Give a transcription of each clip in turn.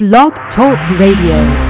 Blog Talk Radio.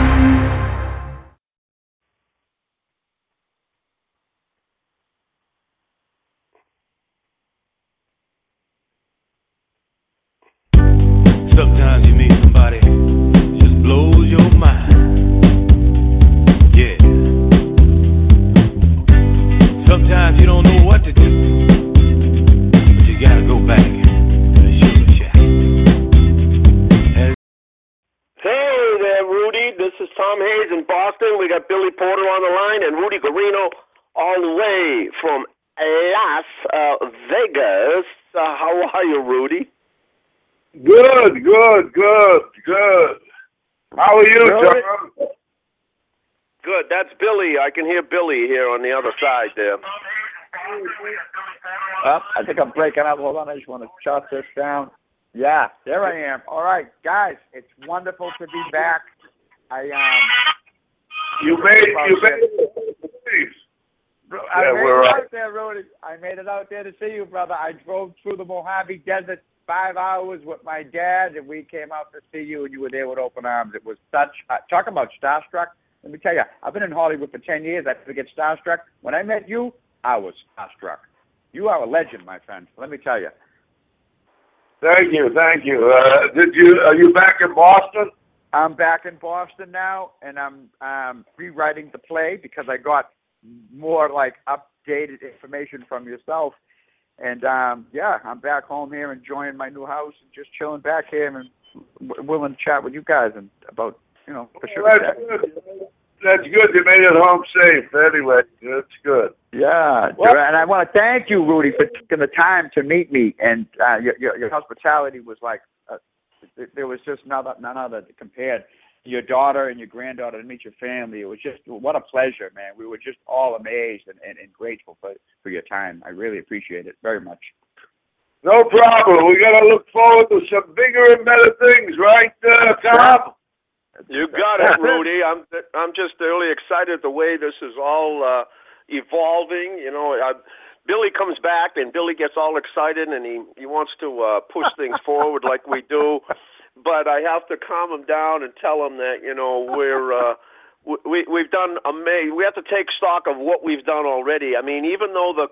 Good, good, good, good. How are you, Really? John? Good. That's Billy. I can hear Billy here on the other side there. Well, I think I'm breaking up. Hold on, I just want to shut this down. Yeah, there I am. All right, guys, it's wonderful to be back. I um, You made you made it. I Yeah, made we're it up. out there, Rudy. I made it out there to see you, brother. I drove through the Mojave Desert five hours with my dad, and we came out to see you, and you were there with open arms. It was such uh, talk about starstruck. Let me tell you, I've been in Hollywood for ten years. I never get starstruck. When I met you, I was starstruck. You are a legend, my friend. Let me tell you. Thank you, thank you. Uh, did you are you back in Boston? I'm back in Boston now, and I'm um, rewriting the play because I got more like updated information from yourself. And um, yeah, I'm back home here, enjoying my new house, and just chilling back here, and w- willing to chat with you guys and about you know for sure. That's good. That's good. You made it home safe. Anyway, that's good. Yeah, Well- and I want to thank you, Rudy, for taking the time to meet me. And uh, your, your your hospitality was like uh, there was just none, none other compared your daughter and your granddaughter to meet your family. It was just what a pleasure, man. We were just all amazed and, and, and grateful for for your time. I really appreciate it very much. No problem. We got to look forward to some bigger and better things, right, uh, Tom? You got it, Rudy. I'm I'm just really excited the way this is all uh, evolving. You know, I, Billy comes back and Billy gets all excited and he he wants to uh, push things forward like we do, but I have to calm him down and tell him that you know we're. Uh, we- we we've done amazing. We have to take stock of what we've done already. I mean, even though the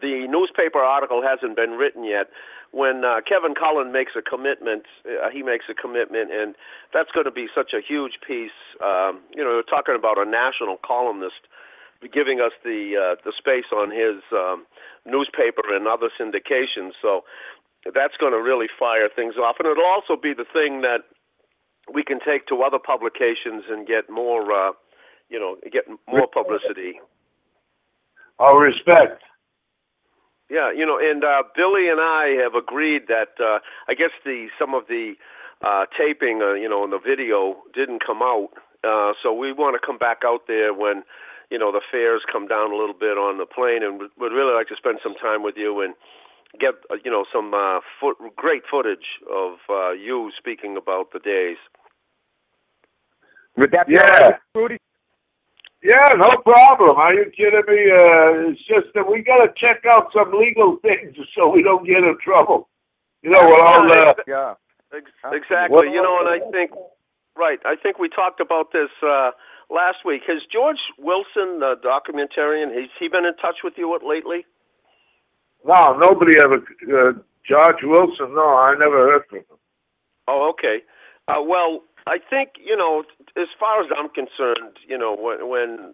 the newspaper article hasn't been written yet. When uh, Kevin Cullen makes a commitment, uh, he makes a commitment, and that's going to be such a huge piece. Um, you know, we're talking about a national columnist giving us the uh, the space on his um, newspaper and other syndications. So that's going to really fire things off, and it'll also be the thing that we can take to other publications and get more, uh, you know, get more publicity. Our respect. Yeah, you know, and uh, Billy and I have agreed that uh, I guess the some of the uh, taping, uh, you know, and the video didn't come out, uh, so we want to come back out there when, you know, the fares come down a little bit on the plane, and would would really like to spend some time with you and get, uh, you know, some uh, foot, great footage of uh, you speaking about the days. Would that be Yeah. all right, Rudy? Yeah, no problem. Are you kidding me? Uh, it's just that we got to check out some legal things so we don't get in trouble. You know, with all the Yeah. Ex- Absolutely. Exactly. You know, and I think, right, I think we talked about this uh, last week. Has George Wilson, the documentarian, has he been in touch with you lately? No, nobody ever. Uh, George Wilson, no, I never heard from him. Oh, okay. Uh, well, I think you know, as far as I'm concerned, you know, when, when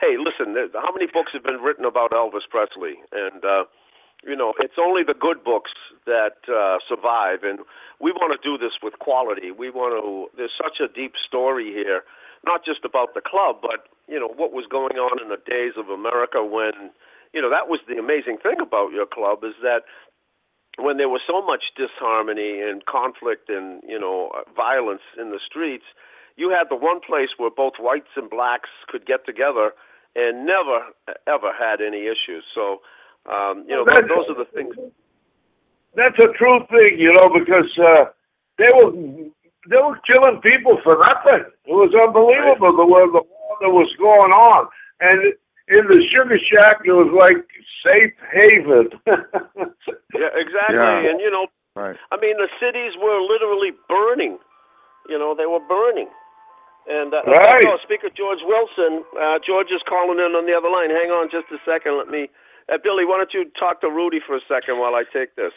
hey, listen, how many books have been written about Elvis Presley? And uh, you know, it's only the good books that uh, survive, and we want to do this with quality. We want to. There's such a deep story here, not just about the club, but you know what was going on in the days of America when, you know, that was the amazing thing about your club is that when there was so much disharmony and conflict and you know violence in the streets, you had the one place where both whites and blacks could get together and never ever had any issues. So, um, you know, Well, those are the things. That's a true thing, you know, because uh, they were they were killing people for nothing. It was unbelievable the way the war that was going on, and in the sugar shack, it was like safe haven. Yeah, exactly. Yeah. And you know, Right. I mean, the cities were literally burning. You know, they were burning. And uh, Right. oh, speak of George Wilson, uh, George is calling in on the other line. Hang on just a second. Let me. Uh, Billy, why don't you talk to Rudy for a second while I take this?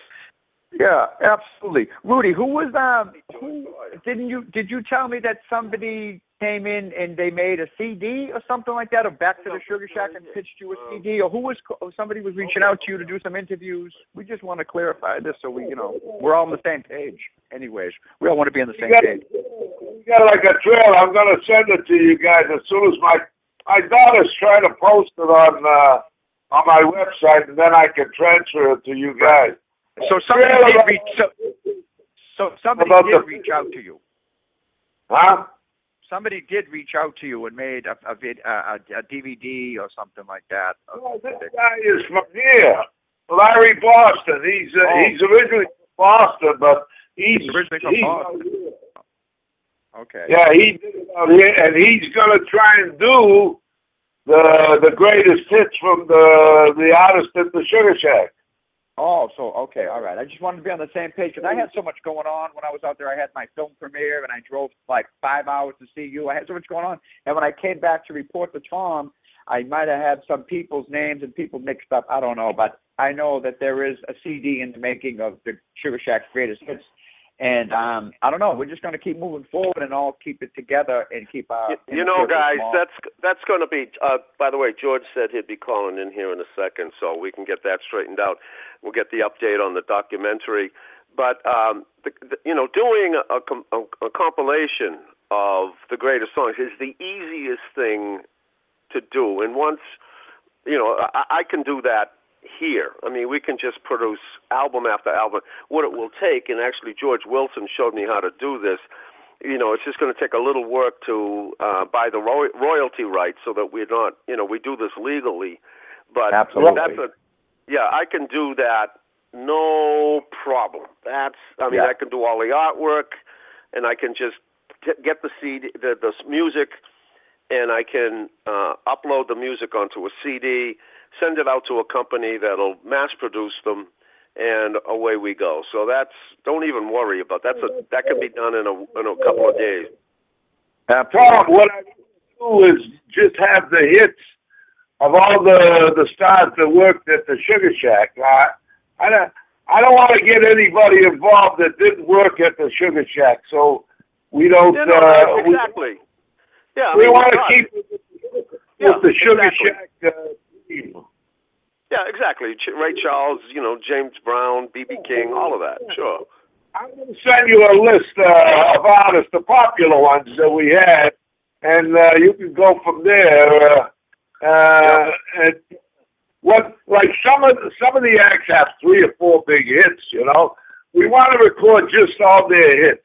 Yeah, absolutely. Rudy, who was um who didn't you did you tell me that somebody came in and they made a CD or something like that or back to the Sugar Shack and pitched you a CD or who was or somebody was reaching out to you to do some interviews? We just want to clarify this so we, you know, we're all on the same page. Anyways, we all want to be on the You same got, page. you got like a trail. I'm gonna send it to you guys as soon as my my daughter's trying to post it on uh, on my website, and then I can transfer it to you guys. So somebody did reach so, so somebody did reach out to you. Huh? Somebody did reach out to you and made a a, vid, a, a, DVD or something like that. Well, this guy is from here, Larry Boston. He's uh, Oh. he's originally from Boston, but he's He's originally from he's Boston. out here. Okay. Yeah, he did it out here, and he's gonna try and do the the greatest hits from the the artist at the Sugar Shack. Oh, so okay, all right. I just wanted to be on the same page because I had so much going on when I was out there. I had my film premiere and I drove like five hours to see you. I had so much going on, and when I came back to report to Tom, I might have had some people's names and people mixed up. I don't know, but I know that there is a CD in the making of the Sugar Shack's greatest hits. And um, I don't know. We're just going to keep moving forward and all keep it together and keep our. You, you know, guys, small. that's that's going to be. Uh, by the way, George said he'd be calling in here in a second, so we can get that straightened out. We'll get the update on the documentary. But um, the, the, you know, doing a, a, a compilation of the greatest songs is the easiest thing to do. And once, you know, I, I can do that here. I mean, we can just produce album after album. What it will take, and actually George Wilson showed me how to do this. You know, it's just going to take a little work to uh, buy the roy- royalty rights so that we're not, you know, we do this legally. But Absolutely. that's a, yeah, I can do that no problem. That's, I mean, Yeah. I can do all the artwork, and I can just t- get the CD, the the music, and I can uh, upload the music onto a CD, send it out to a company that'll mass produce them, and away we go. So that's don't even worry about that's a that can be done in a in a couple of days. Tom, what I do is just have the hits of all the the stars that worked at the Sugar Shack. I I don't I don't want to get anybody involved that didn't work at the Sugar Shack, so we don't. Yeah, no, uh, we- exactly. Yeah, I we, mean, want to keep it with, with Yeah, the Sugar exactly. Shack uh, team. Yeah, exactly. Ch- Ray Charles, you know, James Brown, BB King, all of that. Sure. I'm going to send you a list uh, of artists, the popular ones that we had, and uh, you can go from there. Uh, uh, and what, like some of the, some of the acts have three or four big hits. You know, we want to record just all their hits.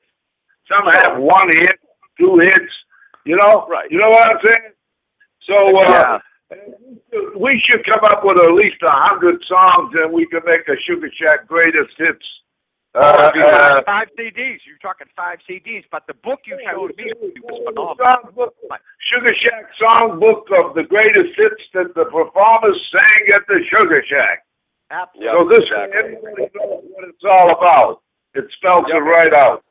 Some have one hit, two hits. You know, Right. You know what I'm saying? So uh, we should come up with at least a hundred songs, and we can make a Sugar Shack greatest hits. Uh, uh, five CDs. You're talking five CDs, but the book you showed me was phenomenal. Sugar Shack songbook of the greatest hits that the performers sang at the Sugar Shack. Yeah, so this exactly. everybody knows what it's all about. It spells Yep. it right out.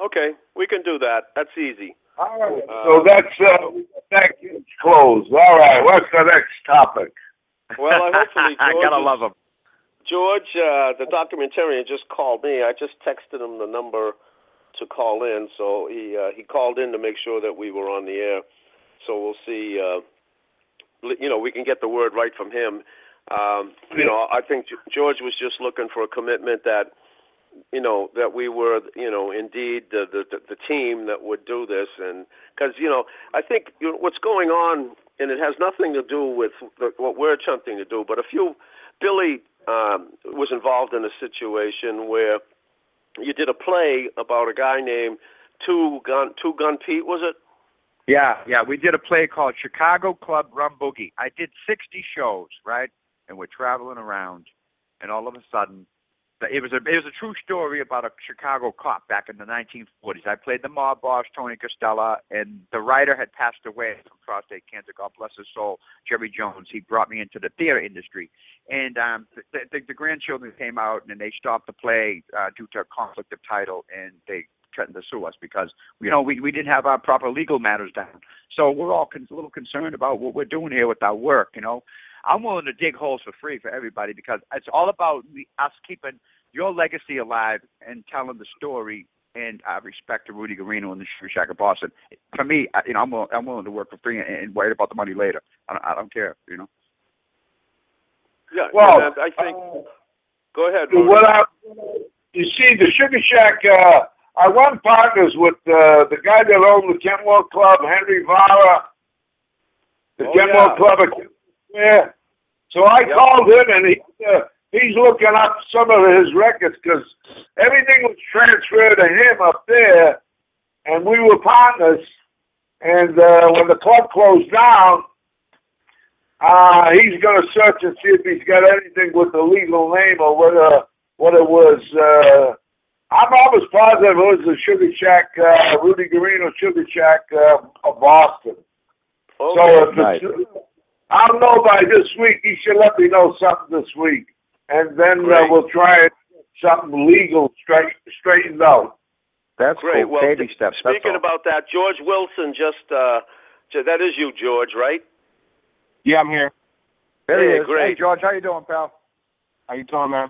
Okay, we can do that. That's easy. All right. so that's uh, that is closed. All right. What's the next topic? Well, I hopefully I gotta is- love them. George, uh, the documentarian, just called me. I just texted him the number to call in, so he uh, he called in to make sure that we were on the air. So we'll see. Uh, you know, we can get the word right from him. Um, you know, I think George was just looking for a commitment that, you know, that we were, you know, indeed the the, the, team that would do this, and because you know, I think you know, what's going on, and it has nothing to do with the, what we're attempting to do, but a few Billy um, was involved in a situation where you did a play about a guy named Two Gun Two Gun Pete, was it? Yeah, yeah. We did a play called Chicago Club Rum Boogie. I did 60 shows, right? And we're traveling around, and all of a sudden, it was a it was a true story about a Chicago cop back in the 1940s. I played the mob boss Tony Costello, and the writer had passed away from prostate cancer. God bless his soul, Jerry Jones. He brought me into the theater industry, and um, the, the, the grandchildren came out and they stopped the play uh, due to a conflict of title, and they threatened to sue us because you know we we didn't have our proper legal matters down. So we're all con- a little concerned about what we're doing here with our work. You know, I'm willing to dig holes for free for everybody because it's all about me, us keeping your legacy alive and telling the story and I respect to Rudy Guarino and the Sugar Shack of Boston. For me, I, you know, I'm willing, I'm willing to work for free and, and worry about the money later. I don't, I don't care, you know. Yeah, Well, I think. uh, go ahead. Rudy. what I, you see, the Sugar Shack, uh, I run partners with uh, the guy that owned the Kentwell Club, Henry Vara, the Oh, Kentwell yeah. Club. Yeah. So I Yep. called him, and he uh, he's looking up some of his records because everything was transferred to him up there, and we were partners. And uh, when the club closed down, uh, he's going to search and see if he's got anything with the legal name or whether what it was. Uh, I'm almost positive it was the Sugar Shack, uh, Rudy Guarino Sugar Shack uh, of Boston. Okay. So if Right. it's, I'll know by this week. He should let me know something this week, and then uh, we'll try and get something legal straight straightened out. That's Great. cool. Well, Baby th- steps. That's Speaking all. about that, George Wilson just uh, that is you, George, right? Yeah, I'm here. there he Hey, is. great. Hey, George, how you doing, pal? How you doing, man?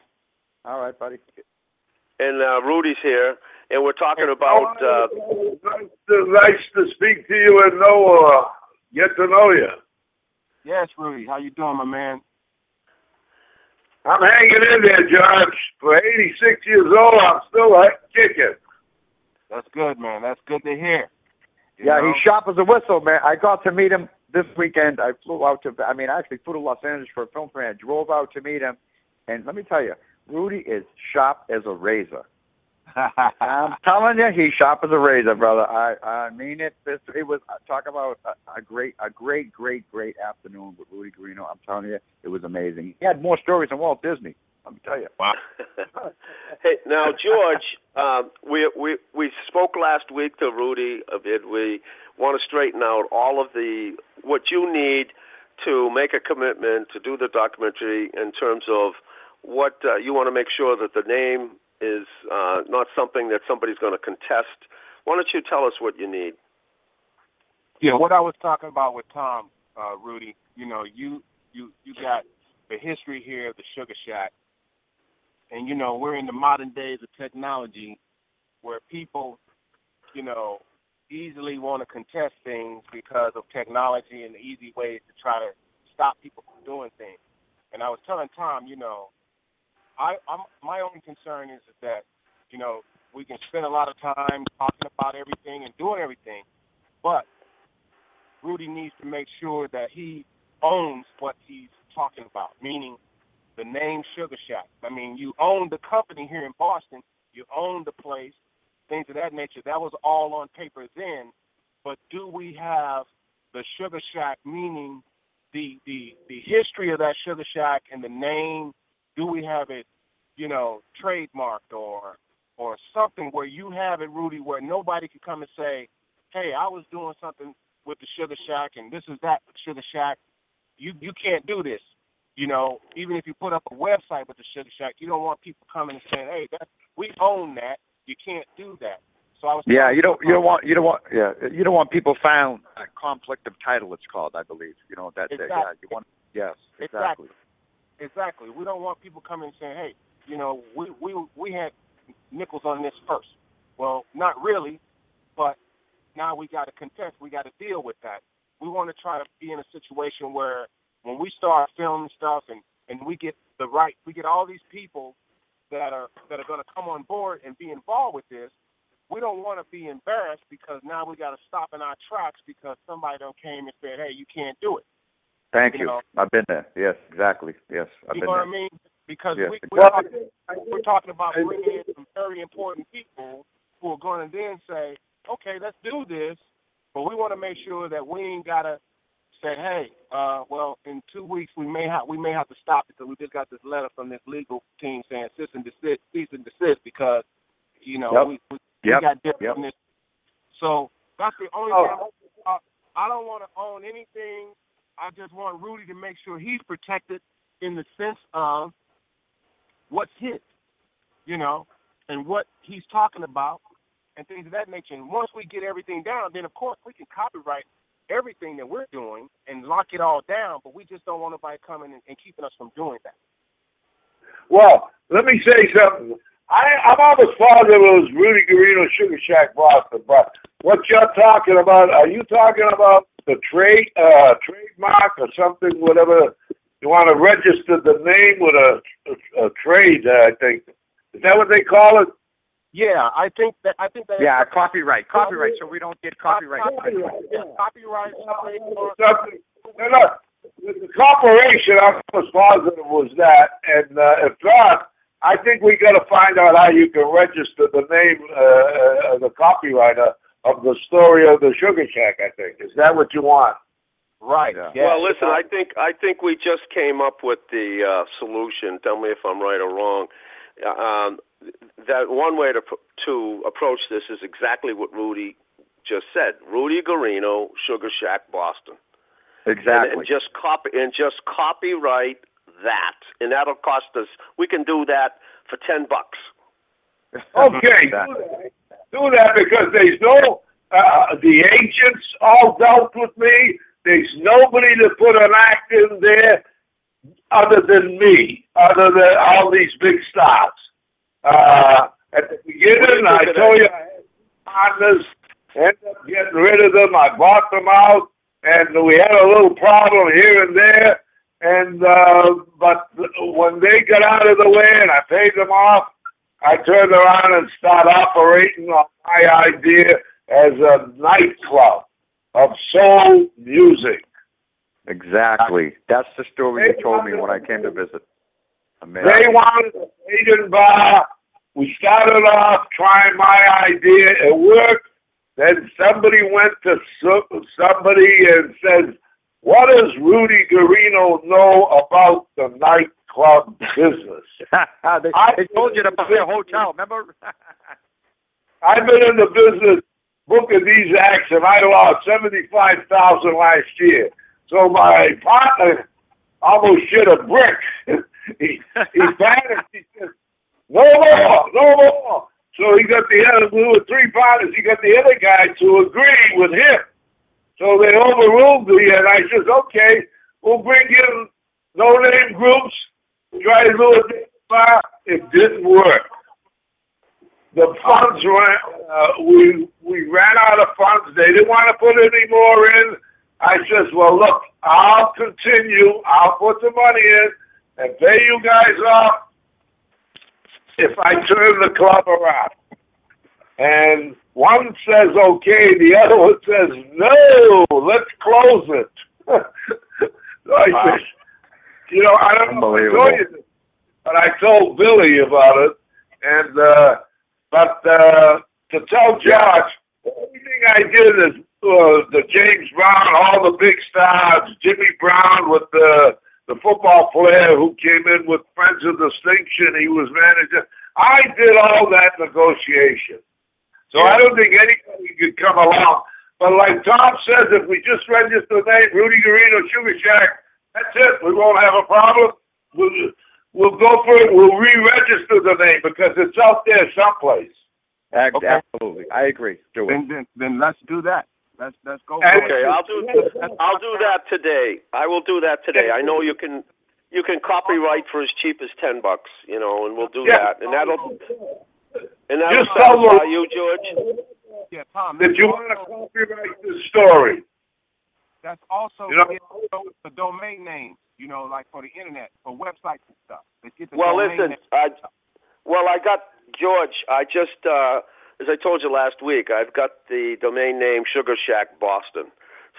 All right, buddy. And uh, Rudy's here, and we're talking about. Uh, nice, to, nice to speak to you and know, uh, get to know you. Yes, Rudy. How you doing, my man? I'm hanging in there, George. For 86 years old, I'm still uh, kicking. That's good, man. That's good to hear. You Yeah, know? he's sharp as a whistle, man. I got to meet him this weekend. I flew out to, I mean, I actually flew to Los Angeles for a film premiere. I drove out to meet him, and let me tell you, Rudy is sharp as a razor. I'm telling you, he's sharp as a razor, brother. I I mean it. This it was talk about a, a great, a great, great, great afternoon with Rudy Guarino. I'm telling you, it was amazing. He had more stories than Walt Disney. Let me tell you. hey, now George, um, we we we spoke last week to Rudy a bit. We want to straighten out all of the what you need to make a commitment to do the documentary in terms of what uh, you want to make sure that the name is uh, not something that somebody's going to contest. Why don't you tell us what you need? Yeah, what I was talking about with Tom, uh, Rudy, you know, you you you got the history here of the Sugar Shack, and you know we're in the modern days of technology, where people, you know, easily want to contest things because of technology and the easy ways to try to stop people from doing things. And I was telling Tom, you know, I I'm my only concern is that, you know, we can spend a lot of time talking about everything and doing everything, but Rudy needs to make sure that he owns what he's talking about, meaning the name Sugar Shack. I mean, you own the company here in Boston, you own the place, things of that nature. That was all on paper then, but do we have the Sugar Shack, meaning the the the history of that Sugar Shack and the name? Do we have it, you know, trademarked or or something where you have it, Rudy, where nobody can come and say, "Hey, I was doing something with the Sugar Shack, and this is that Sugar Shack. You you can't do this. You know, even if you put up a website with the Sugar Shack, you don't want people coming and saying, "Hey, that we own that. You can't do that." So I was Yeah, you don't you don't want you don't want yeah you don't want people found a conflict of title. It's called, I believe. You know that's it. Yeah, Exactly. you want yes Exactly. Exactly. We don't want people coming and saying, "Hey, you know, we we we had nickels on this first. Well, not really, but now we got to contest. We got to deal with that. We want to try to be in a situation where when we start filming stuff and and we get the right, we get all these people that are that are going to come on board and be involved with this. We don't want to be embarrassed because now we got to stop in our tracks because somebody done came and said, "Hey, you can't do it." Thank You you. know. I've been there. Yes, exactly. Yes, I've You been know there. what I mean? Because Yeah. we, we're, Well, talking, we're talking about bringing in some very important people who are going to then say, okay, let's do this, but we want to make sure that we ain't got to say, hey, uh, well, in two weeks we may have we may have to stop because we just got this letter from this legal team saying cease and desist, cease and desist because you know Yep. we, we, Yep. we got different Yep. from this. So that's the only Oh. thing. I, I don't want to own anything. I just want Rudy to make sure he's protected in the sense of what's his, you know, and what he's talking about and things of that nature. And once we get everything down, then of course we can copyright everything that we're doing and lock it all down. But we just don't want nobody coming and, and keeping us from doing that. Well, let me say something. I, I'm almost positive it was Rudy Guarino Sugar Shack Boston, but what you're talking about, are you talking about the trade uh, trademark or something, whatever you want to register the name with a, a, a trade, uh, I think. Is that what they call it? Yeah, I think that I think that Yeah, copyright, copyright, so we don't get copyright. Copyright, Yeah, copyright. Something. No, no. The corporation, I was positive was that, and uh, if not, I think we got to find out how you can register the name, uh, uh, the copywriter of the story of the Sugar Shack. I think is that what you want? Right. Yeah. Yeah. Well, listen, I think I think we just came up with the uh, solution. Tell me if I'm right or wrong. Uh, Um, that one way to to approach this is exactly what Rudy just said. Rudy Guarino, Sugar Shack, Boston. And, Exactly. and just copy and just copyright that, and that'll cost us. We can do that for ten bucks. Okay, do that. Do that because there's no uh, the agents all dealt with me. There's nobody to put an act in there other than me, other than all these big stars. Uh, at the beginning, I told you I had partners. Ended up getting rid of them. I bought them out, and we had a little problem here and there. And uh, but when they got out of the way and I paid them off, I turned around and started operating on my idea as a nightclub of soul music. Exactly. That's the story you told me when I came to visit. Amazing. They wanted a Asian bar. We started off trying my idea. It worked. Then somebody went to somebody and said, "What does Rudy Guarino know about the nightclub business?" they, they told you to buy a hotel, remember? I've been in the business booking these acts, and I lost seventy-five thousand last year. So my partner almost shit a brick. he he panicked. He said, "No more, no more." So he got the other. We were three partners. He got the other guy to agree with him. So they overruled me, and I said, "Okay, we'll bring in no-name groups. Try to do it." It didn't work. The funds ran. Uh, we we ran out of funds. They didn't want to put any more in. I says, "Well, look, I'll continue. I'll put the money in and pay you guys off if I turn the club around." And one says okay, the other one says no. Let's close it. so I Wow. said, "You know, I don't know if I told you this, but I told Billy about it, and uh, but uh, to tell Josh, everything I did is uh, the James Brown, all the big stars, Jimmy Brown with the the football player who came in with Friends of Distinction. He was manager. I did all that negotiation. So I don't think anybody could come along. But like Tom says, if we just register the name Rudy Guarino Sugar Shack, that's it. We won't have a problem. We'll, we'll go for it. We'll re-register the name because it's out there someplace. Okay. Absolutely. I agree. Do it. Then, then then let's do that. Let's let's go. Okay. I'll do I'll do that today. I will do that today. I know you can you can copyright for as cheap as ten bucks, you know, and we'll do Yeah. that, and that'll and that'll Just tell satisfy them- you, George. Yeah, Tom. That that's you want to also- copyright the story. That's also You know- get the domain names. You know, like for the internet, for websites and stuff. Let's get the Well, domain listen, names. I well, I got George. I just uh, as I told you last week, I've got the domain name Sugar Shack Boston,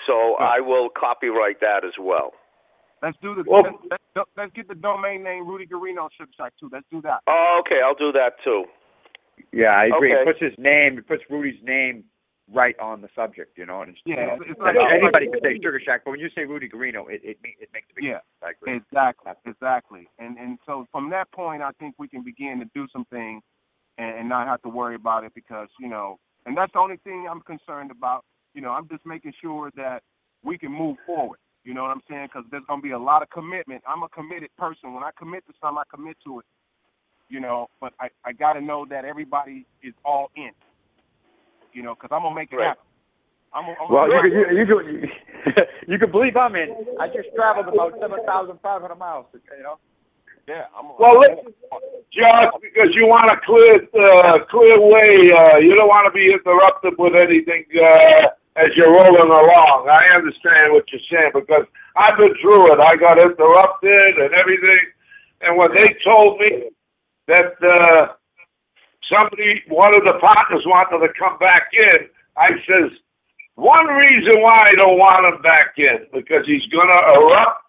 so I will copyright that as well. Let's do the. Well- let's, let's, let's get the domain name Rudy Guarino Sugar Shack too. Let's do that. Oh, okay, I'll do that too. Yeah, I agree. Okay. It puts his name, it puts Rudy's name right on the subject, you know. And it's, Yeah, you know, it's- it's like- anybody can say Sugar Shack, but when you say Rudy Guarino, it it, me- it makes a big Yeah. difference. I. Exactly, exactly. And and so from that point, I think we can begin to do some things and, and not have to worry about it because you know, and that's the only thing I'm concerned about. You know, I'm just making sure that we can move forward. You know what I'm saying? Because there's gonna be a lot of commitment. I'm a committed person. When I commit to something, I commit to it. You know, but I I got to know that everybody is all in. You know, because I'm gonna make it Right. happen. I'm, I'm Well, you could, you, you could, you, could believe I'm in. I just traveled about 7,500 miles, you know. yeah. I'm, Well, listen, Josh, because you want a clear, uh, clear way. Uh, you don't want to be interrupted with anything uh, as you're rolling along. I understand what you're saying because I've been through it. I got interrupted and everything, and when they told me that uh, somebody, one of the partners, wanted to come back in, I says, one reason why I don't want him back in because he's gonna erupt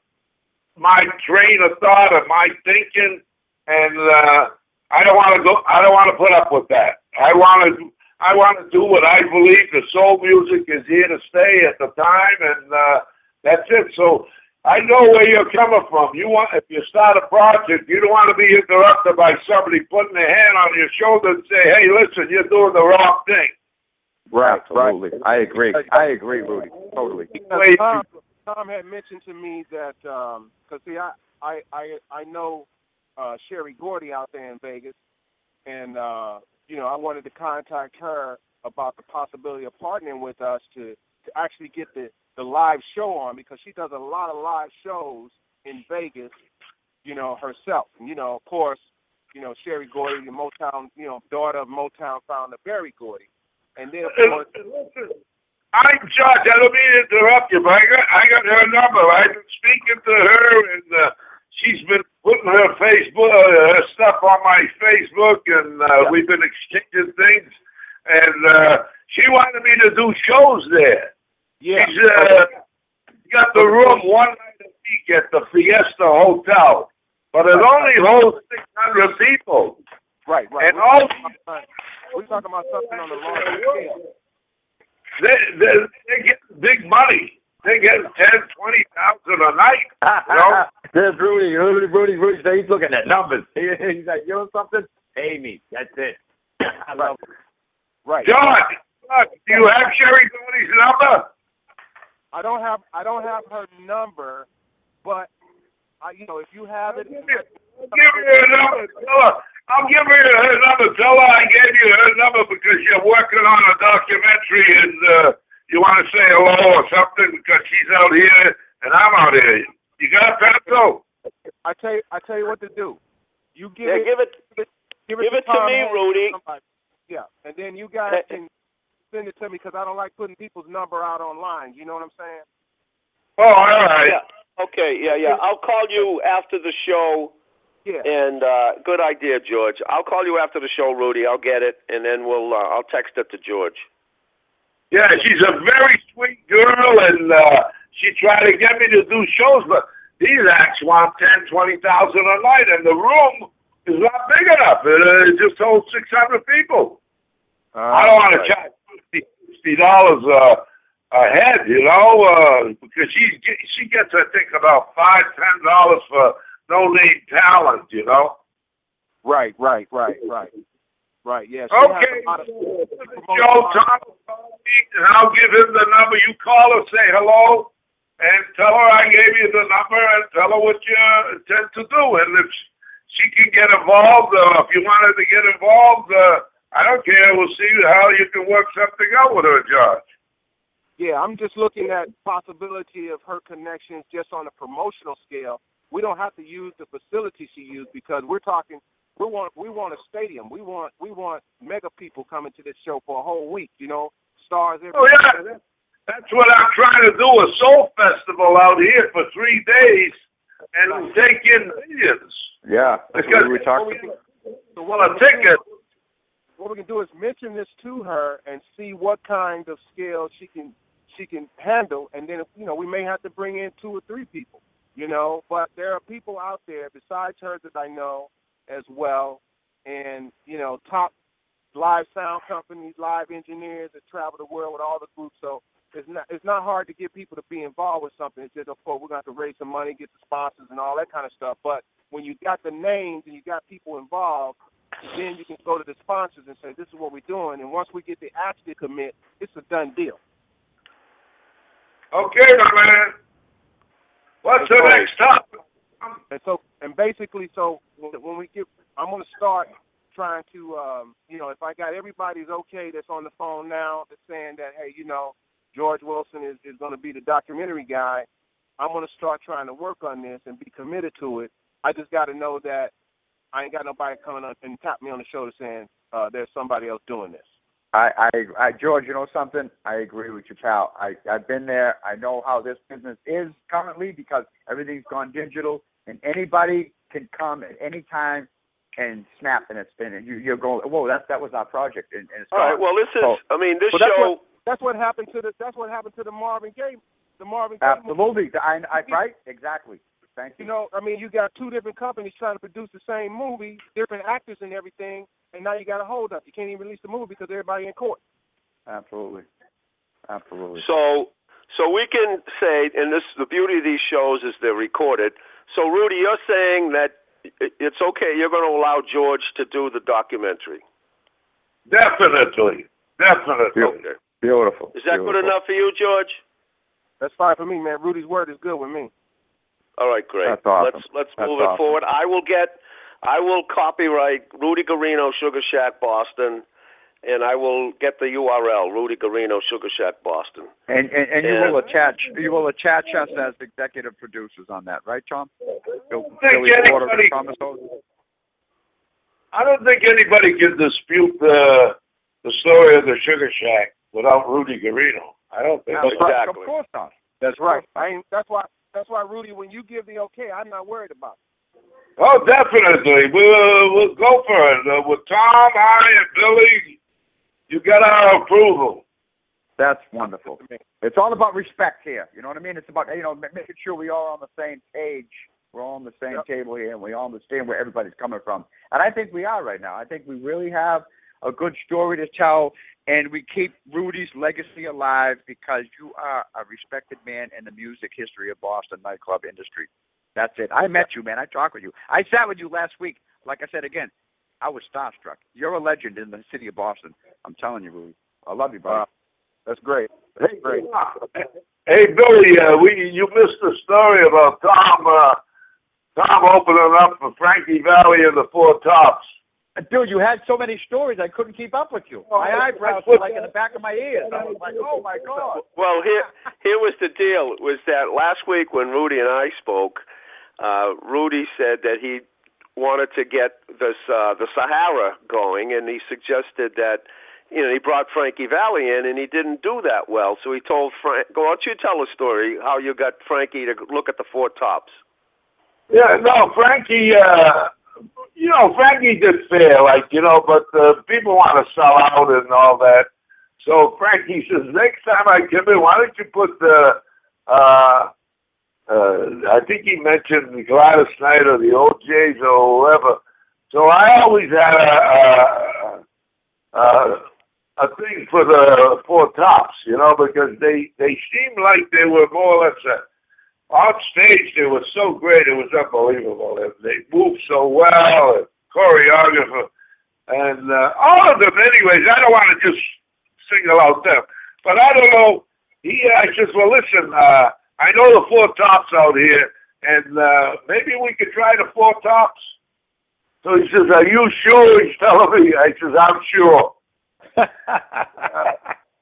my train of thought and my thinking, and uh, I don't want to go. I don't want to put up with that. I want to. I want to do what I believe. The soul music is here to stay at the time, and uh, that's it. So I know where you're coming from. You want if you start a project, you don't want to be interrupted by somebody putting their hand on your shoulder and say, "Hey, listen, you're doing the wrong thing." Right, absolutely. I agree. I agree, Rudy. Totally. Tom, Tom had mentioned to me that because see, I I I I know uh, Sherry Gordy out there in Vegas, and uh, you know I wanted to contact her about the possibility of partnering with us to to actually get the the live show on because she does a lot of live shows in Vegas, you know herself, and you know of course, you know Sherry Gordy, the Motown, you know daughter of Motown founder Berry Gordy, and then of course. Listen, I, Judge, I don't mean to interrupt you, but I got, I got her number. I've been speaking to her, and uh, she's been putting her Facebook, uh, her stuff on my Facebook, and uh, we've been exchanging things. And uh, she wanted me to do shows there. Yeah. She's uh, got the room one night a week at the Fiesta Hotel, but it only holds 600 people. Right, right. And We're all talking about- we're talking about something on the larger scale. they, they, they get big money. They get ten, twenty thousand a night. No. There's Rudy. Rudy, Rudy, Rudy. So he's looking at numbers. He's like, you know something? Pay me. That's it. I love it. Right. John, John, do you have Sherry Gordy's number? I don't have I don't have her number, but I you know if you have it, Give me, her number. Tell her. I'm giving you her number. Tell her I gave you her number because you're working on a documentary and uh, you want to say hello or something because she's out here and I'm out here. You got a pencil? I tell you I tell you what to do. You give Yeah, it give it. give give it to Tom me, Rudy. somebody. Yeah, and then you guys can send it to me because I don't like putting people's number out online. You know what I'm saying? Oh, all right. Yeah. Okay. Yeah. Yeah. I'll call you after the show. Yeah. And uh, good idea, George. I'll call you after the show, Rudy. I'll get it, and then we'll. Uh, I'll text it to George. Yeah, she's a very sweet girl, and uh, she tried to get me to do shows, but these acts want ten, twenty thousand a night, and the room is not big enough. It, uh, it just holds six hundred people. I don't want to right. charge fifty, dollars uh, a head, you know, uh, because she she gets, I think, about five, ten dollars for no name talent, you know. Right, right, right, right, right. Yeah. Okay, of- Joe me, and I'll give him the number. You call her, say hello, and tell her I gave you the number, and tell her what you intend to do. And if she can get involved, uh, if you wanted to get involved, uh, I don't care. We'll see how you can work something out with her, Josh. Yeah, I'm just looking at possibility of her connections just on a promotional scale. We don't have to use the facility she used because we're talking. We want we want a stadium. We want we want mega people coming to this show for a whole week. You know, stars every. Oh yeah, that's what I'm trying to do. A soul festival out here for three days, and take in millions. Yeah. That's Because- what we were What we talking. can- so Well, a we can do- ticket. What we can do is mention this to her and see what kind of scale she can she can handle, and then you know we may have to bring in two or three people, you know. But there are people out there besides her that I know as well, and you know top live sound companies, live engineers that travel the world with all the groups. So it's not it's not hard to get people to be involved with something. It's just of course we're going to have to raise some money, get the sponsors, and all that kind of stuff. But when you got the names and you got people involved, then you can go to the sponsors and say, "This is what we're doing." And once we get the act to commit, it's a done deal. Okay, my man. What's the next topic? And so, and basically, so when when we get, I'm going to start trying to, um, you know, if I got everybody's okay that's on the phone now that's saying that, hey, you know, George Wilson is, is going to be the documentary guy, I'm going to start trying to work on this and be committed to it. I just got to know that I ain't got nobody coming up and tap me on the shoulder saying uh, there's somebody else doing this. I, I, I, George, you know something? I agree with you, pal. I, I've been there. I know how this business is currently because everything's gone digital, and anybody can come at any time and snap, and it's been. And you, you're going, whoa, that that was our project, and, and it's All right. Well, this is. So- I mean, this Well, that's show. What, that's what happened to the that's what happened to the Marvin Gaye the Marvin Gaye movie. Absolutely, I, I, right? Exactly. Thank you. You know, I mean, you got two different companies trying to produce the same movie, different actors and everything, and now you got a hold up. You can't even release the movie because everybody in court. Absolutely. Absolutely. So, so we can say, and this the beauty of these shows is they're recorded. So, Rudy, you're saying that it's okay. You're going to allow George to do the documentary. Definitely. Definitely. Okay. Beautiful. Is that good enough for you, George? That's fine for me, man. Rudy's word is good with me. All right, great. That's awesome. Let's let's That's move it forward. I will get, I will copyright Rudy Guarino Sugar Shack Boston, and I will get the URL Rudy Guarino Sugar Shack Boston. And and, and you Yeah. will attach you will attach us as executive producers on that, right, Tom? Bill, Billy anybody- Thomas I don't think anybody can dispute the the story of the Sugar Shack without Rudy Guarino. I don't think That's so. right. Exactly. Of course not. That's right. I ain't. That's why. That's why Rudy, when you give the okay, I'm not worried about. It. Oh, definitely. We'll we'll go for it uh, with Tom, I, and Billy. You got our approval. That's wonderful. It's all about respect here. You know what I mean? It's about you know making sure we are on the same page. We're all on the same Yep. table here, and we all understand where everybody's coming from. And I think we are right now. I think we really have a good story to tell, and we keep Rudy's legacy alive because you are a respected man in the music history of Boston nightclub industry. That's it. I met you, man. I talked with you. I sat with you last week. Like I said again, I was starstruck. You're a legend in the city of Boston. I'm telling you, Rudy. I love you, brother. That's great. That's great. Hey, Billy, uh, we you missed the story about Tom. Uh, Tom opening up for Frankie Valli and the Four Tops. Dude, you had so many stories, I couldn't keep up with you. Oh, My I- eyebrows I were like in the back of my ears. I was like, oh my god. Well, here here was the deal. Was that last week when Rudy and I spoke, uh, Rudy said that he wanted to get this uh, the Sahara going, and he suggested that you know he brought Frankie Valli in, and he didn't do that well. So he told Frank, "Go, why don't you tell a story how you got Frankie to look at the Four Tops?" Yeah, no, Frankie. Uh, you know, Frankie did fair, like you know, but uh, people want to sell out and all that. So Frankie says, next time I come in, why don't you put the? Uh, uh, I think he mentioned Gladys Knight or the O'Jays or whoever. So I always had a, a, a, a thing for the four tops, you know, because they they seemed like they were more or less a on stage they were so great it was unbelievable. They, they moved so well and choreographer and uh, all of them anyways i don't want to just single out them but i don't know he uh, says well listen uh i know the four tops out here and uh maybe we could try the four tops. So he says are you sure? He's telling me. I says i'm sure.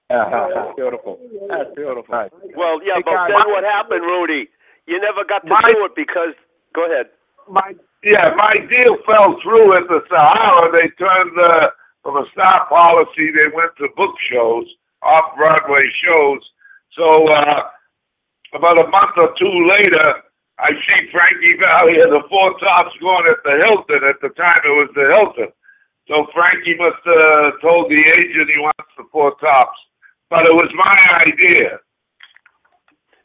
That's beautiful. That's beautiful. Well, yeah, Hey, but guys, then what happened, Rudy? You never got to My- do it because. Go ahead. my yeah, my deal fell through at the Sahara. They turned uh, from a star policy. They went to book shows, off Broadway shows. So uh, about a month or two later, I see Frankie Valli and the Four Tops going at the Hilton. At the time, it was the Hilton. So Frankie must have uh, told the agent he wants the Four Tops, but it was my idea.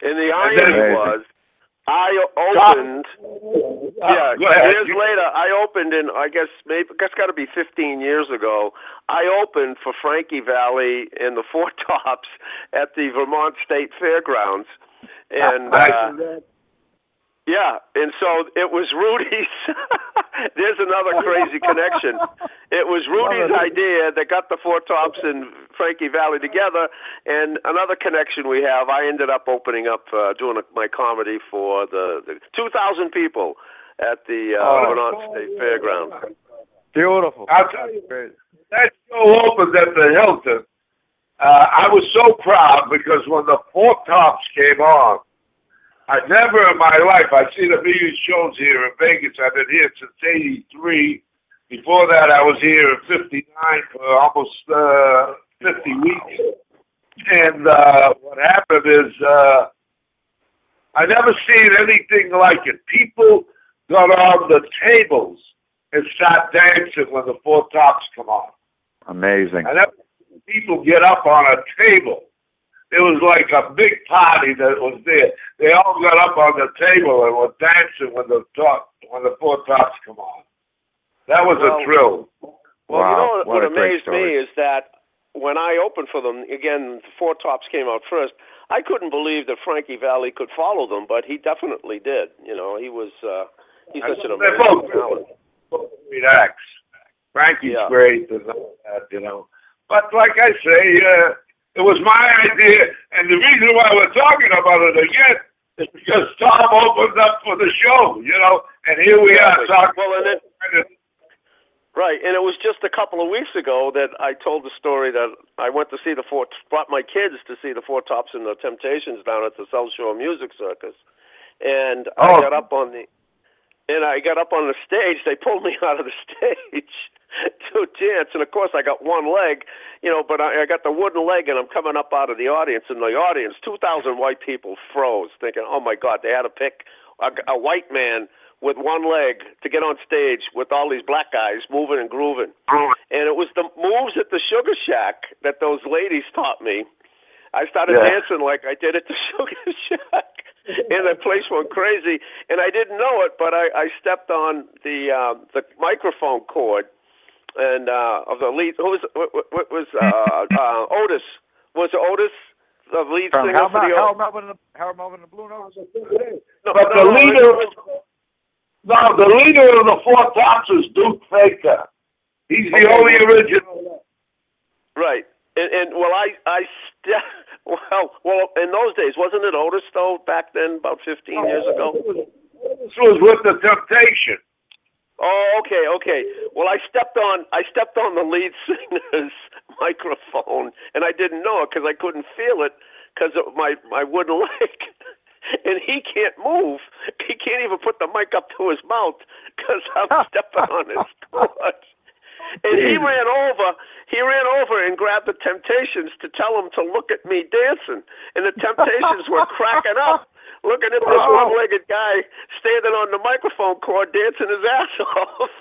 And the irony was, I opened. Yeah, Uh, ahead. years later, I opened in I guess maybe that's got to be 15 years ago. I opened for Frankie Valli and the Four Tops at the Vermont State Fairgrounds, and uh, yeah, and so it was Rudy's. There's another crazy connection. It was Rudy's idea that got the Four Tops and Frankie Valli together, and another connection we have. I ended up opening up, uh, doing a, my comedy for the, the 2,000 people at the uh, Oh. Vermont State Fairgrounds. Beautiful. I'll tell you, that show opened at the Hilton. Uh, I was so proud because when the Four Tops came on, I never in my life, I've seen a million shows here in Vegas. I've been here since 83. Before that, I was here in 59 for almost uh, 50 weeks. And uh, what happened is, uh, I never seen anything like it. People got on the tables and start dancing when the Four Tops come on. Amazing. I never seen people get up on a table. It was like a big party that was there. They all got up on the table and were dancing when the top when the Four Tops come on. That was Well, a thrill. Well, Wow, you know what, what a amazed me is that when I opened for them, again, the Four Tops came out first. I couldn't believe that Frankie Valli could follow them, but he definitely did. You know, he was uh, he's such an They're amazing both talent. both great acts. Frankie's Yeah. great and all that, you know. But like I say, uh, it was my idea, and the reason why we're talking about it again is because Tom opened up for the show, you know, and here we are talking. Well, and it- Right, and it was just a couple of weeks ago that I told the story that I went to see the four, brought my kids to see the Four Tops and the Temptations down at the South Shore Music Circus, and I Oh. got up on the, and I got up on the stage. They pulled me out of the stage to dance, and of course I got one leg, you know, but I, I got the wooden leg, and I'm coming up out of the audience, and the audience, two thousand white people, froze, thinking, "Oh my God!" They had to pick a, a white man with one leg to get on stage with all these black guys moving and grooving. And it was the moves at the Sugar Shack that those ladies taught me. I started Yeah. dancing like I did at the Sugar Shack, and the place went crazy. And I didn't know it, but I, I stepped on the uh, the microphone cord, and uh, of the lead. Who was what, was uh, uh, Otis? Was Otis the lead From singer Harold, for the? Harold Melvin and the Harold Melvin and the Blue Notes. no, But no, the no, leader, no, the leader of the Four Tops is Duke Fakir. He's the Okay. only original. Right. And, and well, I I st- well well in those days wasn't it Otis though back then about 15 years ago? This was with the Temptation. Oh, okay, okay. Well, I stepped on I stepped on the lead singer's microphone, and I didn't know it because I couldn't feel it because of my my wooden leg. And he can't move. He can't even put the mic up to his mouth because I'm stepping on his cord. And he ran over. He ran over and grabbed the Temptations to tell them to look at me dancing. And the Temptations were cracking up, looking at this one-legged guy standing on the microphone cord dancing his ass off.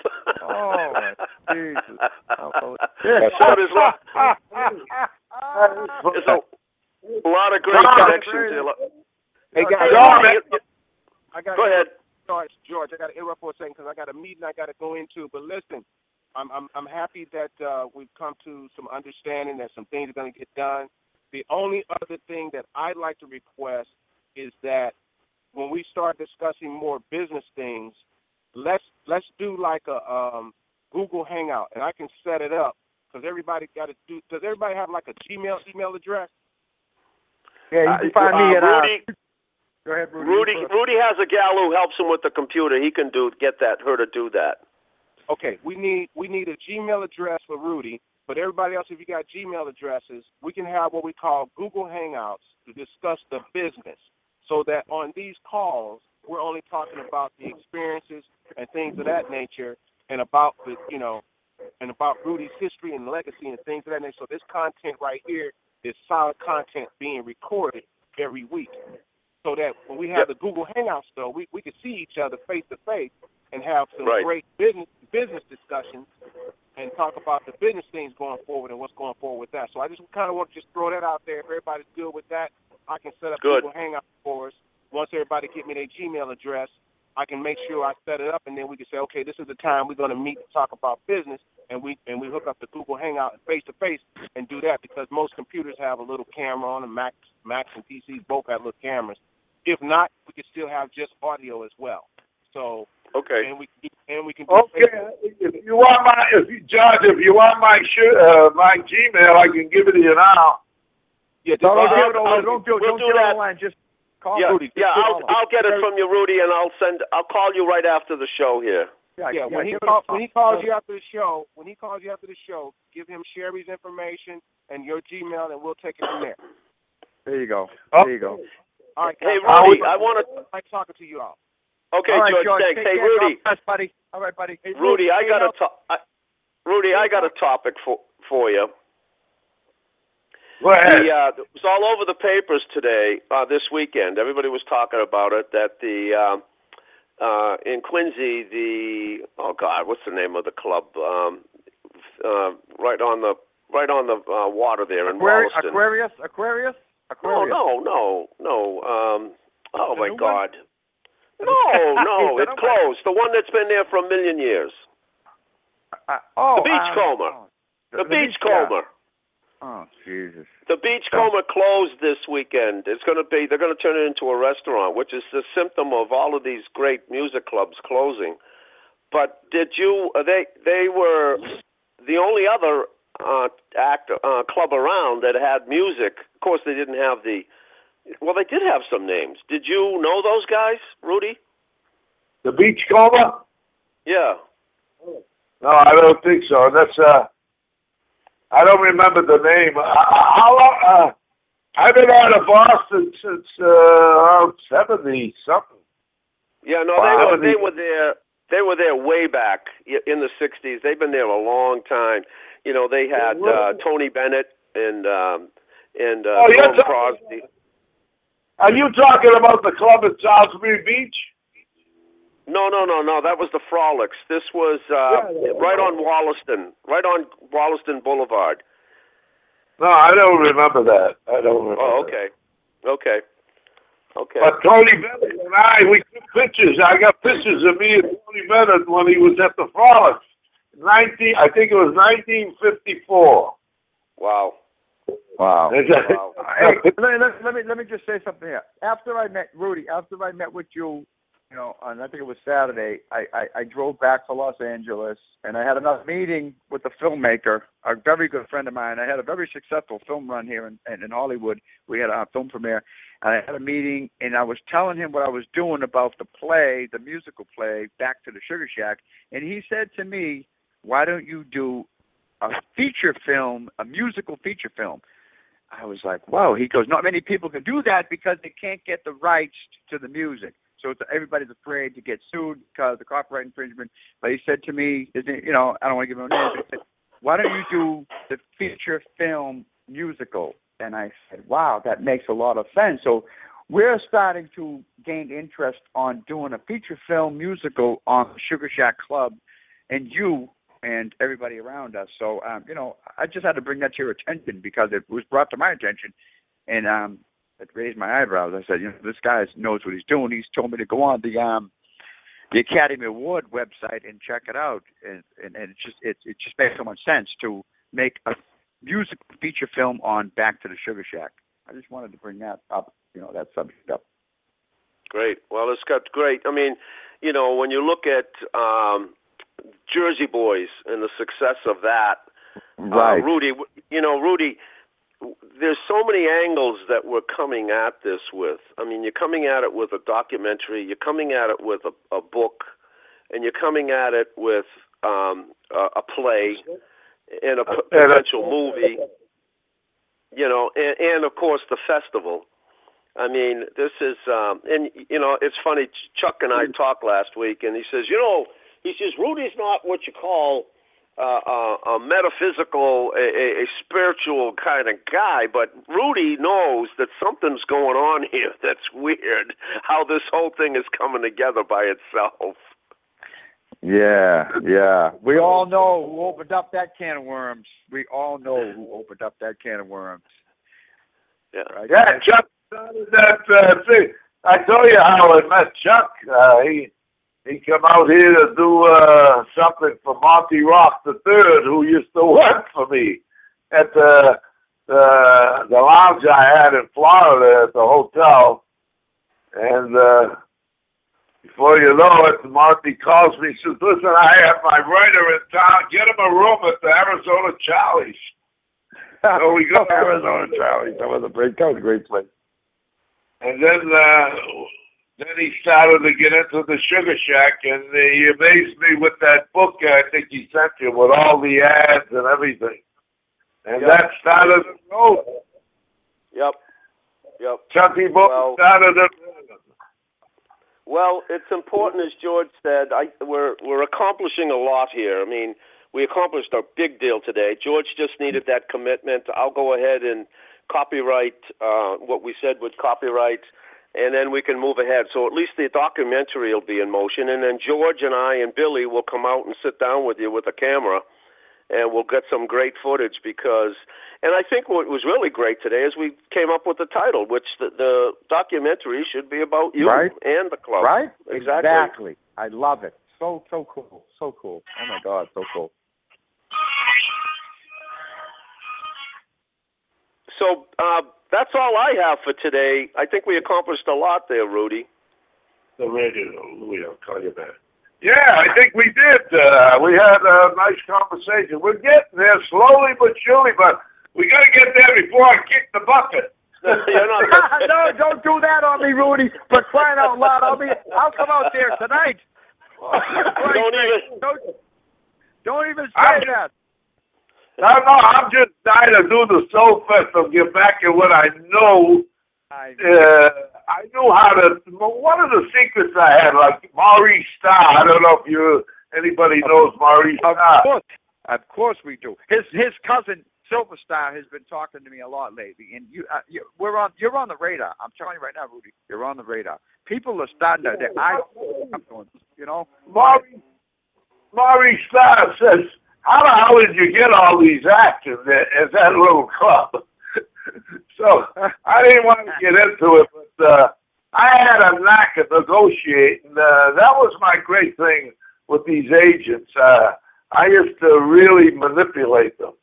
Oh, my Jesus. Oh, so there's a lot, there's a, lot of great Tom, connections here. Hey guys, John, you- I got Go ahead. George, I got to interrupt for a second because I got a meeting I got to go into. But listen, I'm I'm I'm happy that uh, we've come to some understanding that some things are going to get done. The only other thing that I'd like to request is that when we start discussing more business things, let's let's do like a um, Google Hangout, and I can set it up because everybody got to do. Does everybody have like a Gmail email address? Yeah, you can find me uh, at uh, Rudy. Go ahead, Rudy. Rudy, Rudy has a gal who helps him with the computer. He can do get that her to do that. Okay, we need we need a Gmail address for Rudy, but everybody else, if you got Gmail addresses, we can have what we call Google Hangouts to discuss the business, so that on these calls we're only talking about the experiences and things of that nature, and about the you know, and about Rudy's history and legacy and things of that nature. So this content right here is solid content being recorded every week, so that when we have Yep. the Google Hangouts though, we we can see each other face to face and have some Right. great business business discussions and talk about the business things going forward and what's going forward with that. So I just kind of want to just throw that out there. If everybody's good with that, I can set up Good. Google Hangout for us. Once everybody get me their Gmail address, I can make sure I set it up, and then we can say, okay, this is the time we're going to meet to talk about business, and we and we hook up the Google Hangout face to face and do that because most computers have a little camera on them. Macs, Macs and PCs both have little cameras. If not, we can still have just audio as well. So Okay. and we and we can do Okay, if you want my, if you, Judge, if you want my sh- uh, my Gmail, I can give it to you now. Yeah, don't Well, give it I'll- over. Don't do it. we'll Don't do give it that. online. Just call Yeah, Rudy. Just yeah. call I'll him. I'll get it from you, Rudy, and I'll send. I'll call you right after the show here. Yeah, when he give it a call, call. when he calls you after the show, when he calls you after the show, give him Sherry's information and your Gmail, and we'll take it from there. There you go. Oh. There you go. All right, Hey, guys. Rudy, I want to. Like talking to you all. Okay, All right, George, George, thanks. Hey, care. Rudy, God bless, buddy. All right, buddy. Hey, Rudy, I stay got a healthy. to- I, Rudy, I got a topic for for you. Go ahead. The, uh, it was all over the papers today, uh, this weekend. Everybody was talking about it. That the um, uh, in Quincy, the oh God, what's the name of the club? Um, uh, right on the right on the uh, water there in Aquari- Wollaston. Aquarius, Aquarius, No, Aquarius. no, no, no. Um, oh The my new one? God. No, no, The it one? closed. The one that's been there for a million years. Uh, oh, The Beachcomber. uh, The, beach- yeah. Beachcomber. Oh, Jesus. The Beachcomber closed this weekend. It's going to be. They're going to turn it into a restaurant, which is the symptom of all of these great music clubs closing. But did you? They they were the only other uh, act uh, club around that had music. Of course, they didn't have the. Well, they did have some names. Did you know those guys, Rudy? The Beach Beachcomber? Yeah. No, I don't think so. That's uh, I don't remember the name. Uh, how long? Uh, I've been out of Boston since uh, around seventy something. Yeah, no, they were they were there. They were there way back in the '60s. They've been there a long time. You know, they had uh, Tony Bennett and um, and uh, Oh, Crosby. Are you talking about the club at Salisbury Beach? No, no, no, no. That was the Frolics. This was uh, Yeah, yeah. right on Wollaston, right on Wollaston Boulevard. No, I don't remember that. I don't remember. Oh, that. okay, okay, okay. But Tony Bennett and I, we took pictures. I got pictures of me and Tony Bennett when he was at the Frolics. Nineteen, I think it was nineteen fifty-four. Wow. Wow. Wow. Hey, let, me- let, let me let me just say something here. After I met Rudy, after I met with you, you know, on I think it was Saturday, I, I I drove back to Los Angeles and I had another meeting with a filmmaker, a very good friend of mine. I had a very successful film run here in in, in Hollywood. We had a film premiere, and I had a meeting, and I was telling him what I was doing about the play, the musical play, Back to the Sugar Shack, and he said to me, "Why don't you do a feature film, a musical feature film?" I was like, "Whoa!" He goes, "Not many people can do that because they can't get the rights to the music." So everybody's afraid to get sued because of copyright infringement. But he said to me, you know, I don't want to give him a name, but he said, "Why don't you do the feature film musical?" And I said, "Wow, that makes a lot of sense." So we're starting to gain interest on doing a feature film musical on Sugar Shack Club, and you and everybody around us. So, um, you know, I just had to bring that to your attention because it was brought to my attention, and um, it raised my eyebrows. I said, you know, this guy knows what he's doing. He's told me to go on the um, the Academy Award website and check it out, and and, and it just it it just makes so much sense to make a music feature film on Back to the Sugar Shack. I just wanted to bring that up, you know, that subject up. Great. Well, it's got great. I mean, you know, when you look at um, Jersey Boys and the success of that, uh, Rudy, you know, Rudy, there's so many angles that we're coming at this with. I mean, you're coming at it with a documentary, you're coming at it with a, a book, and you're coming at it with um, a, a play and a p- potential movie. You know, and, and of course the festival. I mean, this is, um, and you know, it's funny. Chuck and I talked last week, and he says, you know, he says Rudy's not what you call uh, a, a metaphysical, a, a, a spiritual kind of guy, but Rudy knows that something's going on here that's weird. How this whole thing is coming together by itself. Yeah, yeah. We all know who opened up that can of worms. We all know who opened up that can of worms. Yeah. Right? Yeah, Chuck started that uh, thing. I told you how I met Chuck. Uh, he he come out here to do uh, something for Monty Rock the Third, who used to work for me at the the the lounge I had in Florida at the hotel. And uh, before you know it, Monty calls me. Says, "Listen, I have my writer in town. Get him a room at the Arizona Charlie's." So we go to Arizona Charlie's. That was a great, that was a great place. And then uh, then he started to get into the Sugar Shack, and he amazed me with that book I think he sent you with all the ads and everything. And Yep. that started the road. Yep. Yep. Chunky Book Well- started it. Well, it's important, as George said. I, we're we're accomplishing a lot here. I mean, we accomplished a big deal today. George just needed that commitment. I'll go ahead and copyright uh, what we said with copyright, and then we can move ahead. So at least the documentary will be in motion, and then George and I and Billy will come out and sit down with you with a camera, and we'll get some great footage because. And I think what was really great today is we came up with the title, which the, the documentary should be about you Right. and the club. Right? Exactly. Exactly. I love it. So so cool. So cool. Oh my God, so cool. So uh, that's all I have for today. I think we accomplished a lot there, Rudy. The radio, Louis, I'll call you back. Yeah, I think we did. Uh, we had a nice conversation. We're getting there slowly but surely, but we got to get there before I kick the bucket. No, don't do that on me, Rudy. For crying out loud, I'll be. I'll come out there tonight. Don't even. Don't, don't even say I'm- that. No, no, I'm just trying to do the Soul Festival, get back in what I know. I, Uh, I knew how to. One of the secrets I had, like Maurice Starr. I don't know if you anybody knows Maurice of Starr. course, of course we do. His his cousin Silver Star has been talking to me a lot lately, and you, uh, you we're on. You're on the radar. I'm telling you right now, Rudy. You're on the radar. People are starting to. I'm going. You know. Maurice, Maurice Starr says, "How the hell did you get all these acts in that, at that little club?" so I didn't want to get into it, but uh, I had a knack at negotiating. Uh, that was my great thing with these agents. Uh, I used to really manipulate them.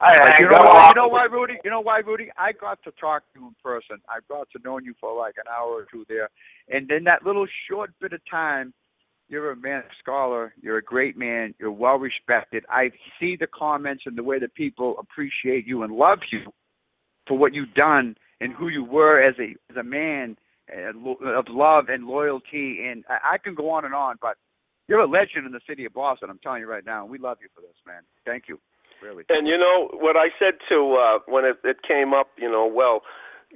I, I you know why? You know why, Rudy? You know why, Rudy? I got to talk to you in person. I got to know you for like an hour or two there, and in that little short bit of time, you're a man of scholar. You're a great man. You're well respected. I see the comments and the way that people appreciate you and love you for what you've done and who you were as a as a man of love and loyalty. And I, I can go on and on, but you're a legend in the city of Boston. I'm telling you right now, we love you for this, man. Thank you, really. And you know what I said to uh, when it, it came up, you know, well,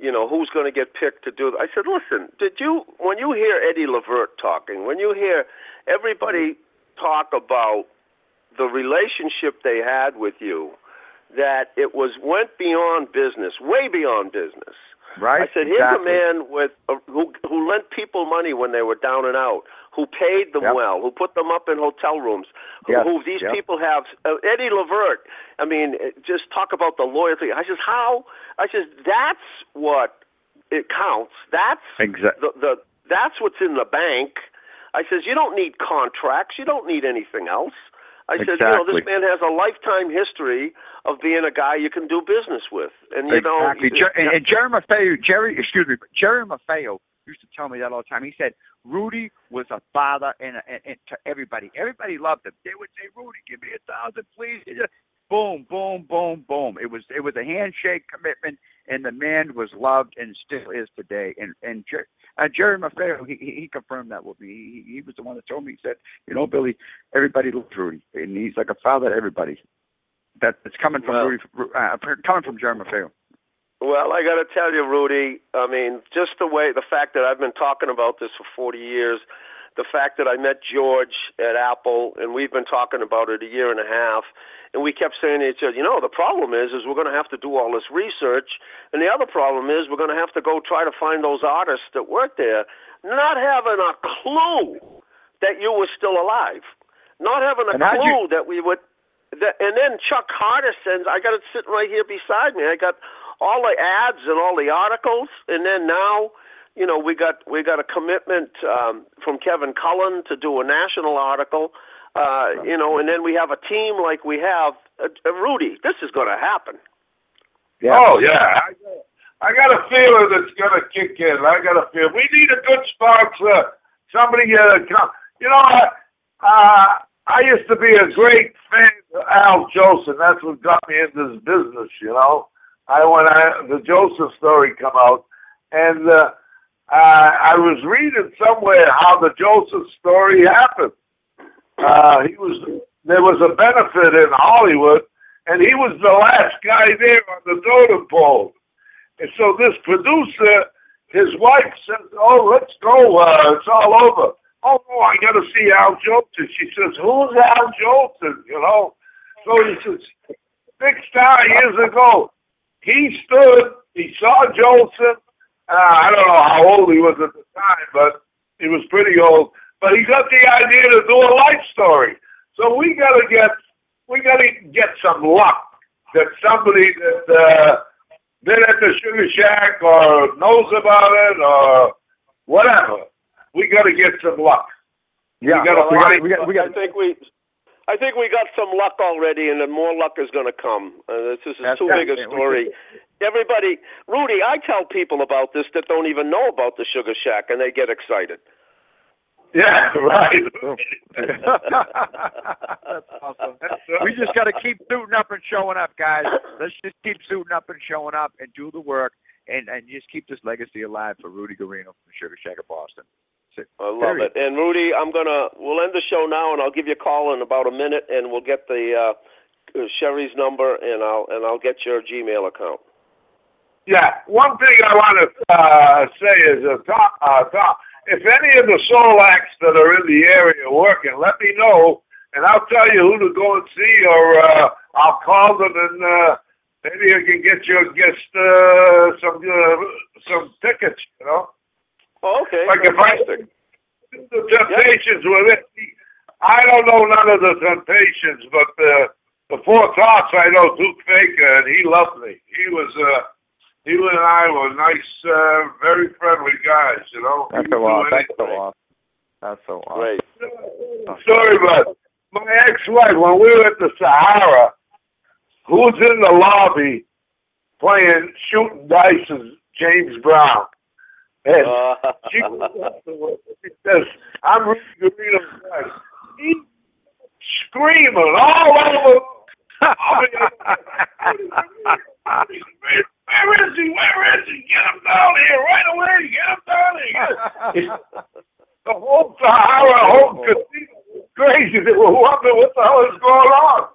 you know, who's going to get picked to do? that? I said, listen, did you when you hear Eddie Levert talking, when you hear everybody talk about the relationship they had with you, that it was went beyond business, way beyond business. Right? I said, here's exactly. a man with uh, who who lent people money when they were down and out, who paid them Yep. well, who put them up in hotel rooms, who, Yes, who these yep. people have. Uh, Eddie Levert. I mean, uh, just talk about the loyalty. I says, how? I says, that's what it counts. That's Exactly. the the that's what's in the bank. I says, you don't need contracts. You don't need anything else. I said, you know, this man has a lifetime history of being a guy you can do business with, and you know, exactly. Jer- and, and Jerry Maffeo, Jerry, excuse me, but Jerry Maffeo used to tell me that all the time. He said Rudy was a father and, and, and to everybody. Everybody loved him. They would say, "Rudy, give me a thousand, please." Boom, boom, boom, boom. It was it was a handshake commitment, and the man was loved and still is today. And and Jer- uh, Jerry Maffeo, he, he confirmed that with me. He, he was the one that told me. He said, "You know, Billy, everybody loves Rudy, and he's like a father to everybody." That it's coming from Well- Rudy, uh, coming from Jerry Maffeo. Well, I got to tell you, Rudy. I mean, just the way the fact that I've been talking about this for 40 years, the fact that I met George at Apple, and we've been talking about it a year and a half, and we kept saying to each other, you know, the problem is, is we're going to have to do all this research, and the other problem is we're going to have to go try to find those artists that work there, not having a clue that you were still alive, not having a And clue you- that we would. That, and then Chuck Hardison's, I got it sitting right here beside me. I got all the ads and all the articles, and then now, you know, we got we got a commitment um, from Kevin Cullen to do a national article, uh, you know, and then we have a team like we have. Uh, uh, Rudy, this is going to happen. Yeah. Oh yeah, I, I got a feeling it's gonna kick in. I got a feel. We need a good sponsor. Somebody, uh, come. You know, I, uh, I used to be a great fan of Al Jolson. That's what got me into this business. You know, I when I the Jolson story come out, and uh, uh, I was reading somewhere how the Jolson story happened. Uh, he was there was a benefit in Hollywood, and he was the last guy there on the totem pole. And so this producer, his wife says, "Oh, let's go. Uh, it's all over." Oh no, I got to see Al Jolson. She says, "Who's Al Jolson?" You know. So he says, "Big star years ago." He stood. He saw Jolson. Uh, I don't know how old he was at the time, but he was pretty old. But he got the idea to do a life story. So we got to get we got to get some luck that somebody that uh, been at the Sugar Shack or knows about it or whatever. We got to get some luck. Yeah, we got to well, find. we got, we got, I think we, I think we got some luck already, and then more luck is going to come. Uh, this is That's too big a story. Everybody, Rudy, I tell people about this that don't even know about the Sugar Shack, and they get excited. Yeah, right. That's awesome. We just got to keep suiting up and showing up, guys. Let's just keep suiting up and showing up and do the work and and just keep this legacy alive for Rudy Guarino from Sugar Shack of Boston. I love Period. it. And Rudy, I'm gonna we'll end the show now, and I'll give you a call in about a minute, and we'll get the uh, uh, Sherry's number, and I'll and I'll get your Gmail account. Yeah, one thing I want to uh, say is, uh, Tom, uh, Tom, if any of the soul acts that are in the area are working, let me know, and I'll tell you who to go and see, or uh, I'll call them and uh, maybe I can get you guest uh, some uh, some tickets. You know, Oh, okay, like if I the Temptations were it. I don't know none of the Temptations, but uh, the Four Tops I know Duke Fakir, and he loved me. He was. Uh, he and I were nice, uh, very friendly guys, you know. That's We so awesome. That's so anything. awesome. That's so awesome. Great. Sorry, but my ex-wife, when we were at the Sahara, who was in the lobby playing shooting dice as James Brown? And Uh, she, she says, I'm Rudy Guarino's wife. He screaming all over. Where is he? Where is he? Get him down here right away! Get him down here! the whole Sahara, whole cathedral, was crazy. They were wondering what the hell is going on.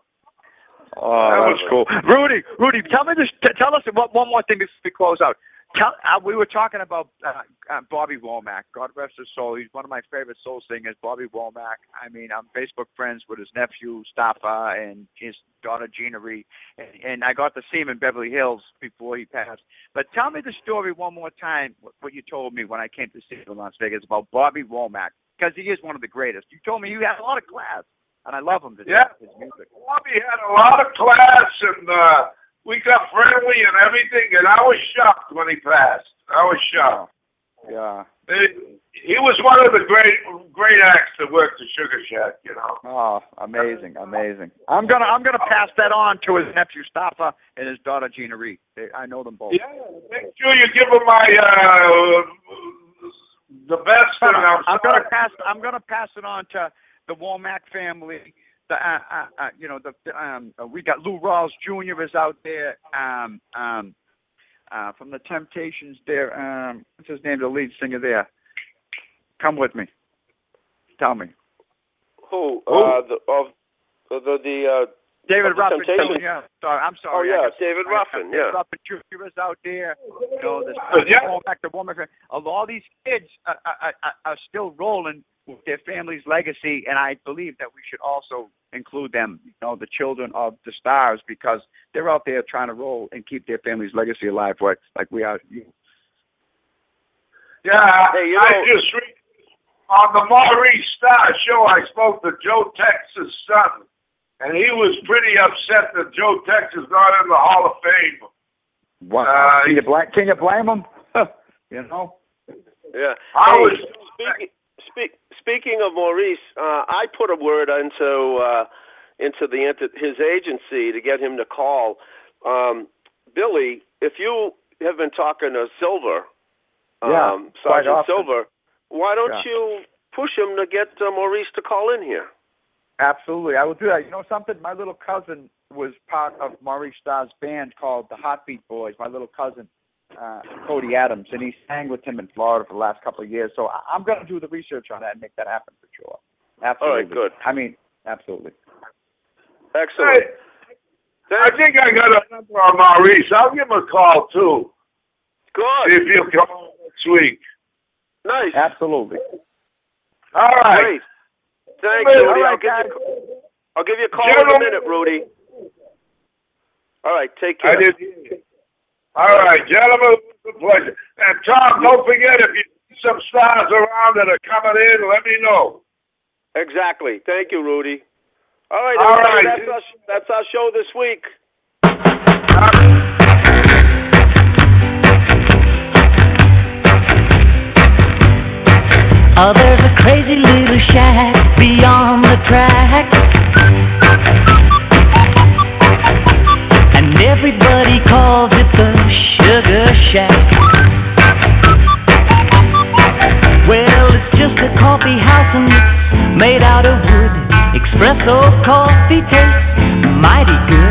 Oh, That was- cool. Rudy, Rudy, tell me this. T- tell us one, one more thing before we close out. Tell, uh, we were talking about uh, uh, Bobby Womack. God rest his soul. He's one of my favorite soul singers, Bobby Womack. I mean, I'm Facebook friends with his nephew Staffa and his daughter Gina Ree, and, and I got to see him in Beverly Hills before he passed. But tell me the story one more time. What, what you told me when I came to see you in Las Vegas about Bobby Womack, because he is one of the greatest. You told me you had a lot of class, and I love him to Yeah. death, his music. Bobby had a lot of class, and uh, we got friendly and everything. And I was shocked when he passed. I was shocked. Yeah. He, he was one of the great, great acts that worked the Sugar Shack. You know. Oh, amazing, amazing. I'm gonna I'm gonna pass that on to his nephew Staffa and his daughter Gina Reed. They, I know them both. Yeah, make sure you give them my uh, the best. I'm, I'm gonna pass I'm gonna pass it on to the Womack family. The uh, uh, uh, you know the the, um uh, we got Lou Rawls Jr. is out there. Um um uh from the Temptations there. Um what's his name? The lead singer there. Come with me. Tell me. who? Who? Uh, the, of the the uh, David Ruffin. Yeah. Sorry, I'm sorry. Oh yeah, got- David Ruffin. David Yeah. Ruffin Jr. is out there. You know, this Uh, yeah. going back to woman. All these kids are, are, are- are still rolling with their family's legacy, and I believe that we should also include them. You know, the children of the stars, because they're out there trying to roll and keep their family's legacy alive, like like we are. You. Yeah, Hey, you I just re- on the Maurice Starr show. I spoke to Joe Tex's son, and he was pretty upset that Joe Tex's not in the Hall of Fame. Wow. Uh, can you blame? Can you blame them? you know. Yeah. I Hey, was speaking, speak, speaking of Maurice, uh, I put a word into uh, into the into his agency to get him to call. Um, Billy, if you have been talking to Silver, Yeah, um, quite Sergeant often. Silver, why don't Yeah. you push him to get uh, Maurice to call in here? Absolutely, I will do that. You know something? My little cousin was part of Maurice Starr's band called the Heartbeat Boys. My little cousin, uh, Cody Adams, and he sang with him in Florida for the last couple of years. So I- I'm going to do the research on that and make that happen for sure. Absolutely. All right, good. I mean, absolutely. Excellent. Hey, I think I got a number on Maurice. I'll give him a call too. Good. If he'll come on next week. Nice. Absolutely. All right. Great. Thanks, Rudy. right, I'll, give you, I'll give you a call in a minute, Rudy. All right. Take I care. Did. hear you. All right, gentlemen, it was a pleasure. And Tom, don't forget if you see some stars around that are coming in, let me know. Exactly. Thank you, Rudy. All right. All everybody, right. That's our, that's our show this week. Oh, there's a crazy little shack beyond the track. And everybody calls it the sugar shack. Well, it's just a coffee house and it's made out of wood. Espresso coffee tastes mighty good.